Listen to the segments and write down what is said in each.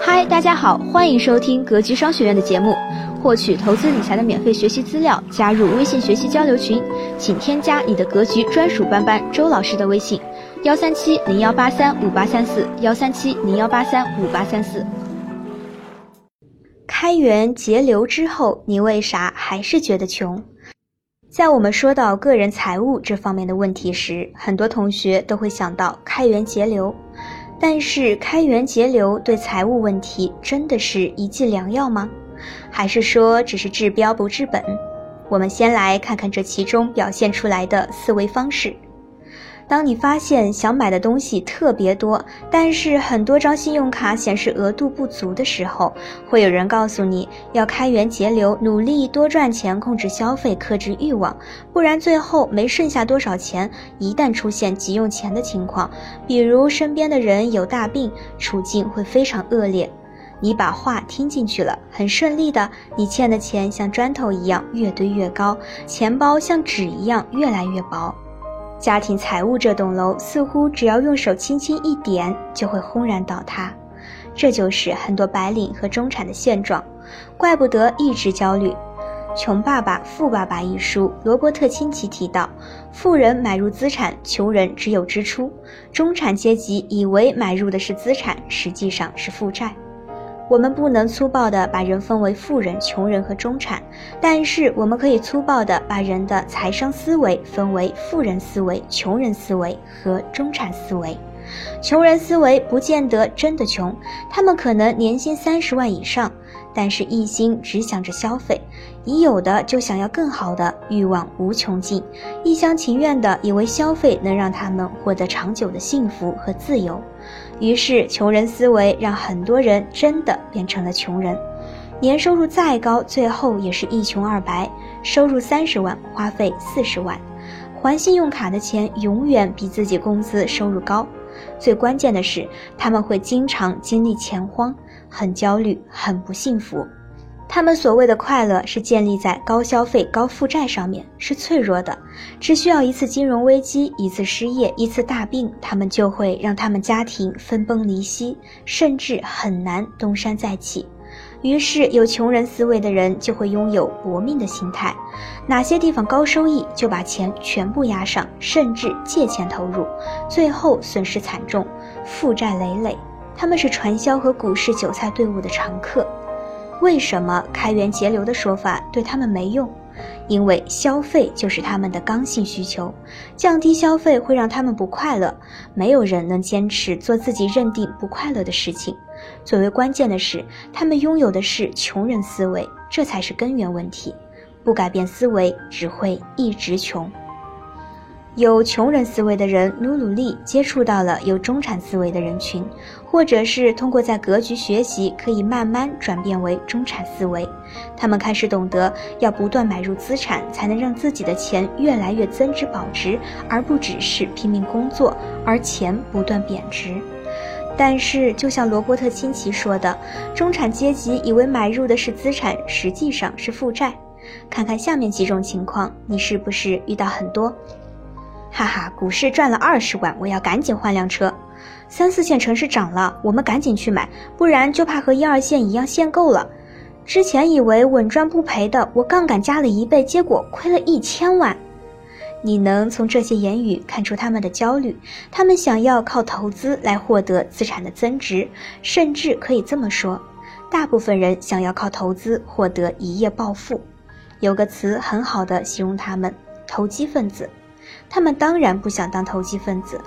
嗨，大家好，欢迎收听格局商学院的节目。获取投资理财的免费学习资料，加入微信学习交流群，请添加你的格局专属班班周老师的微信：幺三七零幺八三五八三四，幺三七零幺八三五八三四。开源节流之后，你为啥还是觉得穷？在我们说到个人财务这方面的问题时，很多同学都会想到开源节流。但是，开源节流对财务问题真的是一剂良药吗？还是说只是治标不治本？我们先来看看这其中表现出来的思维方式。当你发现想买的东西特别多，但是很多张信用卡显示额度不足的时候，会有人告诉你要开源节流，努力多赚钱，控制消费，克制欲望，不然最后没剩下多少钱。一旦出现急用钱的情况，比如身边的人有大病，处境会非常恶劣。你把话听进去了，很顺利的，你欠的钱像砖头一样越堆越高，钱包像纸一样越来越薄。家庭财务这栋楼似乎只要用手轻轻一点就会轰然倒塌，这就是很多白领和中产的现状，怪不得一直焦虑。《穷爸爸富爸爸》一书，罗伯特清崎提到，富人买入资产，穷人只有支出，中产阶级以为买入的是资产，实际上是负债。我们不能粗暴地把人分为富人、穷人和中产，但是我们可以粗暴地把人的财商思维分为富人思维、穷人思维和中产思维。穷人思维不见得真的穷，他们可能年薪三十万以上，但是一心只想着消费，已有的就想要更好的，欲望无穷尽，一厢情愿的以为消费能让他们获得长久的幸福和自由。于是，穷人思维让很多人真的变成了穷人。年收入再高，最后也是一穷二白。收入三十万，花费四十万，还信用卡的钱永远比自己工资收入高。最关键的是，他们会经常经历钱荒，很焦虑，很不幸福。他们所谓的快乐是建立在高消费、高负债上面，是脆弱的。只需要一次金融危机、一次失业、一次大病，他们就会让他们家庭分崩离析，甚至很难东山再起。于是，有穷人思维的人就会拥有搏命的心态，哪些地方高收益就把钱全部压上，甚至借钱投入，最后损失惨重，负债累累。他们是传销和股市韭菜队伍的常客。为什么开源节流的说法对他们没用？因为消费就是他们的刚性需求，降低消费会让他们不快乐。没有人能坚持做自己认定不快乐的事情。最为关键的是，他们拥有的是穷人思维，这才是根源问题。不改变思维，只会一直穷。有穷人思维的人努努力接触到了有中产思维的人群，或者是通过在格局学习，可以慢慢转变为中产思维。他们开始懂得要不断买入资产，才能让自己的钱越来越增值保值，而不只是拼命工作而钱不断贬值。但是，就像罗伯特清崎说的，中产阶级以为买入的是资产，实际上是负债。看看下面几种情况，你是不是遇到很多？哈哈，股市赚了二十万，我要赶紧换辆车。三四线城市涨了，我们赶紧去买，不然就怕和一二线一样限购了。之前以为稳赚不赔的，我杠杆加了一倍，结果亏了一千万。你能从这些言语看出他们的焦虑？他们想要靠投资来获得资产的增值，甚至可以这么说，大部分人想要靠投资获得一夜暴富。有个词很好的形容他们：投机分子。他们当然不想当投机分子，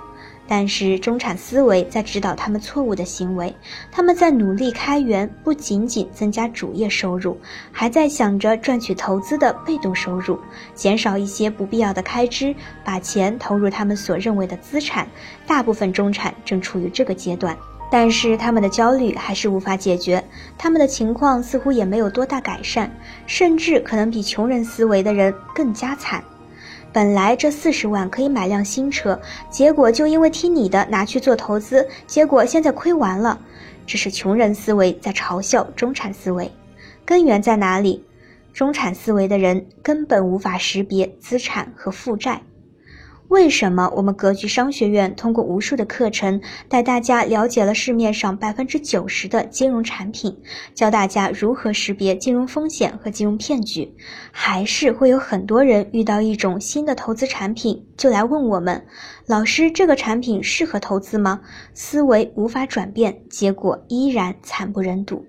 但是中产思维在指导他们错误的行为。他们在努力开源，不仅仅增加主业收入，还在想着赚取投资的被动收入，减少一些不必要的开支，把钱投入他们所认为的资产。大部分中产正处于这个阶段，但是他们的焦虑还是无法解决，他们的情况似乎也没有多大改善，甚至可能比穷人思维的人更加惨。本来这四十万可以买辆新车，结果就因为听你的拿去做投资，结果现在亏完了。这是穷人思维在嘲笑中产思维，根源在哪里？中产思维的人根本无法识别资产和负债。为什么我们格局商学院通过无数的课程，带大家了解了市面上百分之九十的金融产品，教大家如何识别金融风险和金融骗局，还是会有很多人遇到一种新的投资产品，就来问我们，老师，这个产品适合投资吗？思维无法转变，结果依然惨不忍睹。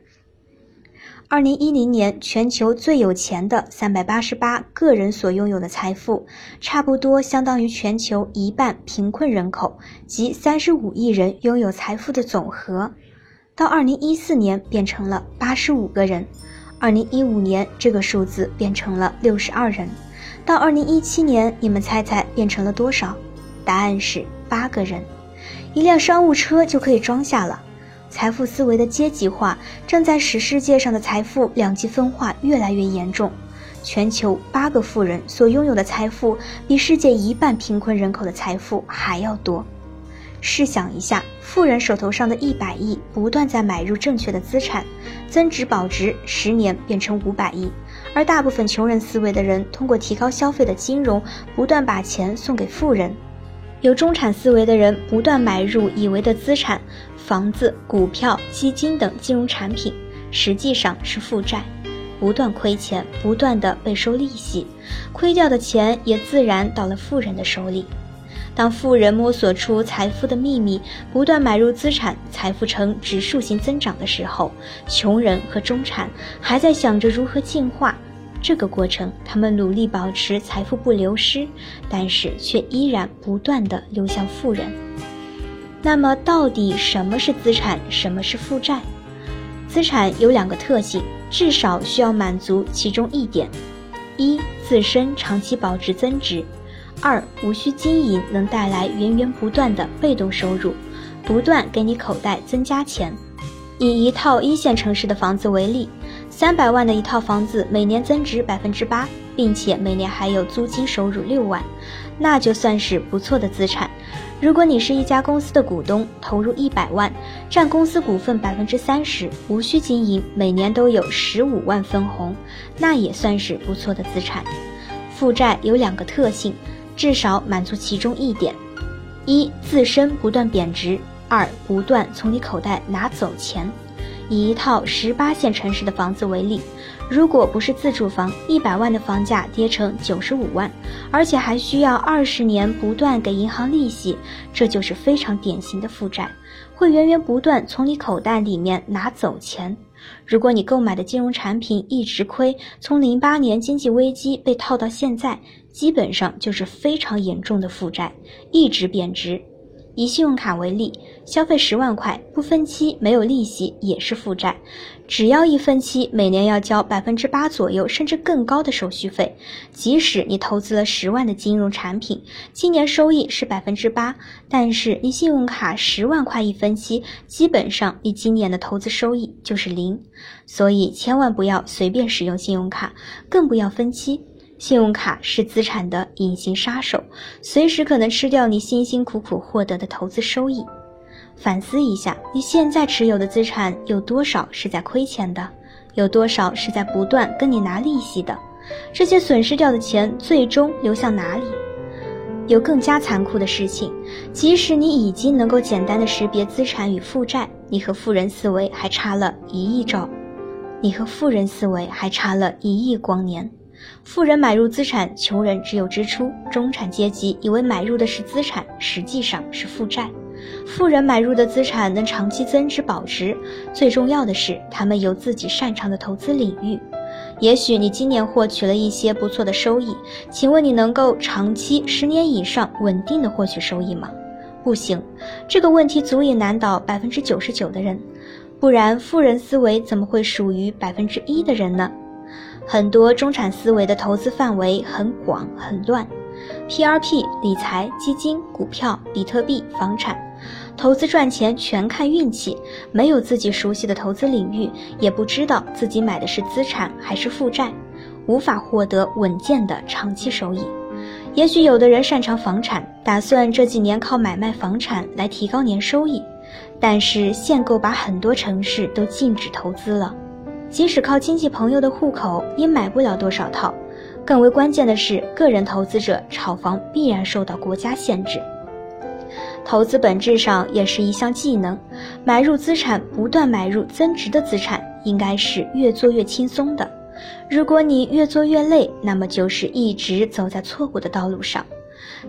二零一零年，全球最有钱的三百八十八个人所拥有的财富，差不多相当于全球一半贫困人口及三十五亿人拥有财富的总和。到二零一四年，变成了八十五个人；二零一五年，这个数字变成了六十二人；到二零一七年，你们猜猜变成了多少？答案是八个人，一辆商务车就可以装下了。财富思维的阶级化正在使世界上的财富两极分化越来越严重。全球八个富人所拥有的财富，比世界一半贫困人口的财富还要多。试想一下，富人手头上的一百亿不断在买入正确的资产，增值保值，十年变成五百亿；而大部分穷人思维的人，通过提高消费的金融，不断把钱送给富人。有中产思维的人不断买入以为的资产，房子、股票、基金等金融产品，实际上是负债，不断亏钱，不断的被收利息，亏掉的钱也自然到了富人的手里。当富人摸索出财富的秘密，不断买入资产，财富呈指数型增长的时候，穷人和中产还在想着如何进化。这个过程，他们努力保持财富不流失，但是却依然不断的流向富人。那么，到底什么是资产，什么是负债？资产有两个特性，至少需要满足其中一点：一、自身长期保值增值；二、无需经营，能带来源源不断的被动收入，不断给你口袋增加钱。以一套一线城市的房子为例。三百万的一套房子，每年增值百分之八，并且每年还有租金收入六万，那就算是不错的资产。如果你是一家公司的股东，投入一百万，占公司股份百分之三十，无需经营，每年都有十五万分红，那也算是不错的资产。负债有两个特性，至少满足其中一点：一自身不断贬值；二不断从你口袋拿走钱。以一套十八线城市的房子为例，如果不是自住房，一百万的房价跌成九十五万，而且还需要二十年不断给银行利息，这就是非常典型的负债，会源源不断从你口袋里面拿走钱。如果你购买的金融产品一直亏，从零八年经济危机被套到现在，基本上就是非常严重的负债，一直贬值。以信用卡为例，消费十万块不分期没有利息也是负债，只要一分期，每年要交百分之八左右甚至更高的手续费。即使你投资了十万的金融产品，今年收益是百分之八，但是你信用卡十万块一分期，基本上你今年的投资收益就是零。所以千万不要随便使用信用卡，更不要分期。信用卡是资产的隐形杀手，随时可能吃掉你辛辛苦苦获得的投资收益。反思一下，你现在持有的资产有多少是在亏钱的？有多少是在不断跟你拿利息的？这些损失掉的钱最终流向哪里？有更加残酷的事情，即使你已经能够简单的识别资产与负债，你和富人思维还差了一亿兆，你和富人思维还差了一亿光年。富人买入资产，穷人只有支出。中产阶级以为买入的是资产，实际上是负债。富人买入的资产能长期增值保值，最重要的是他们有自己擅长的投资领域。也许你今年获取了一些不错的收益，请问你能够长期十年以上稳定的获取收益吗？不行，这个问题足以难倒百分之九十九的人，不然富人思维怎么会属于百分之一的人呢？很多中产思维的投资范围很广很乱，P R P 理财、基金、股票、比特币、房产，投资赚钱全看运气，没有自己熟悉的投资领域，也不知道自己买的是资产还是负债，无法获得稳健的长期收益。也许有的人擅长房产，打算这几年靠买卖房产来提高年收益，但是限购把很多城市都禁止投资了。即使靠亲戚朋友的户口，也买不了多少套。更为关键的是，个人投资者炒房必然受到国家限制。投资本质上也是一项技能，买入资产，不断买入增值的资产，应该是越做越轻松的。如果你越做越累，那么就是一直走在错误的道路上。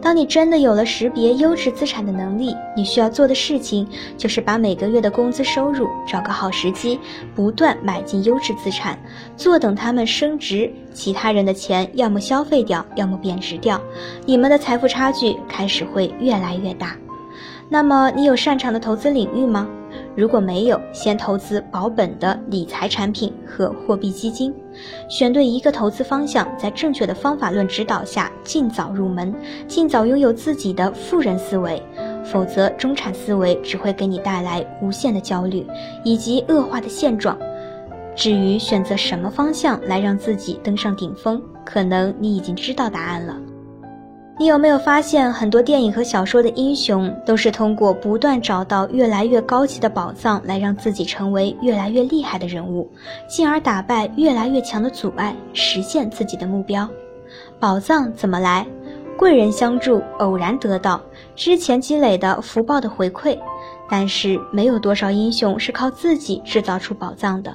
当你真的有了识别优质资产的能力，你需要做的事情就是把每个月的工资收入找个好时机，不断买进优质资产，坐等它们升值。其他人的钱要么消费掉，要么贬值掉，你们的财富差距开始会越来越大。那么，你有擅长的投资领域吗？如果没有，先投资保本的理财产品和货币基金，选对一个投资方向，在正确的方法论指导下，尽早入门，尽早拥有自己的富人思维。否则，中产思维只会给你带来无限的焦虑以及恶化的现状。至于选择什么方向来让自己登上顶峰，可能你已经知道答案了。你有没有发现，很多电影和小说的英雄都是通过不断找到越来越高级的宝藏，来让自己成为越来越厉害的人物，进而打败越来越强的阻碍，实现自己的目标。宝藏怎么来？贵人相助，偶然得到，之前积累的福报的回馈。但是，没有多少英雄是靠自己制造出宝藏的。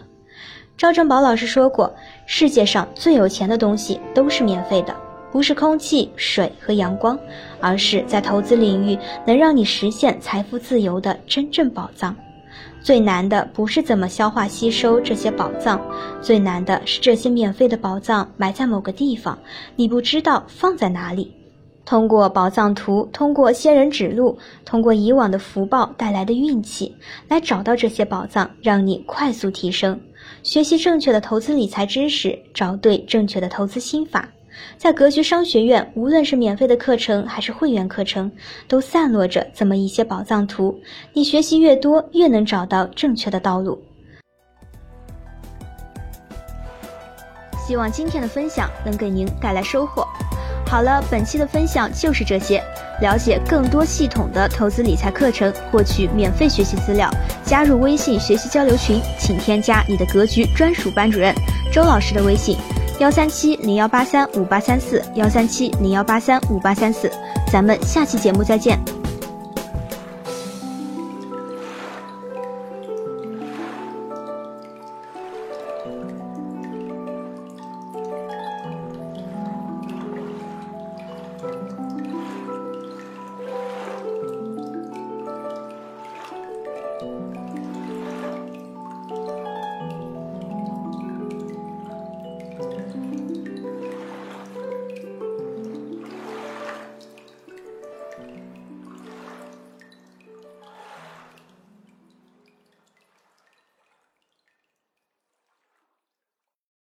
赵正宝老师说过，世界上最有钱的东西都是免费的。不是空气、水和阳光，而是在投资领域能让你实现财富自由的真正宝藏。最难的不是怎么消化吸收这些宝藏，最难的是这些免费的宝藏埋在某个地方，你不知道放在哪里。通过宝藏图，通过仙人指路，通过以往的福报带来的运气，来找到这些宝藏，让你快速提升。学习正确的投资理财知识，找对正确的投资心法。在格局商学院，无论是免费的课程还是会员课程，都散落着这么一些宝藏图。你学习越多，越能找到正确的道路。希望今天的分享能给您带来收获。好了，本期的分享就是这些。了解更多系统的投资理财课程，获取免费学习资料，加入微信学习交流群，请添加你的格局专属班主任周老师的微信。幺三七零幺八三五八三四，幺三七零幺八三五八三四，咱们下期节目再见。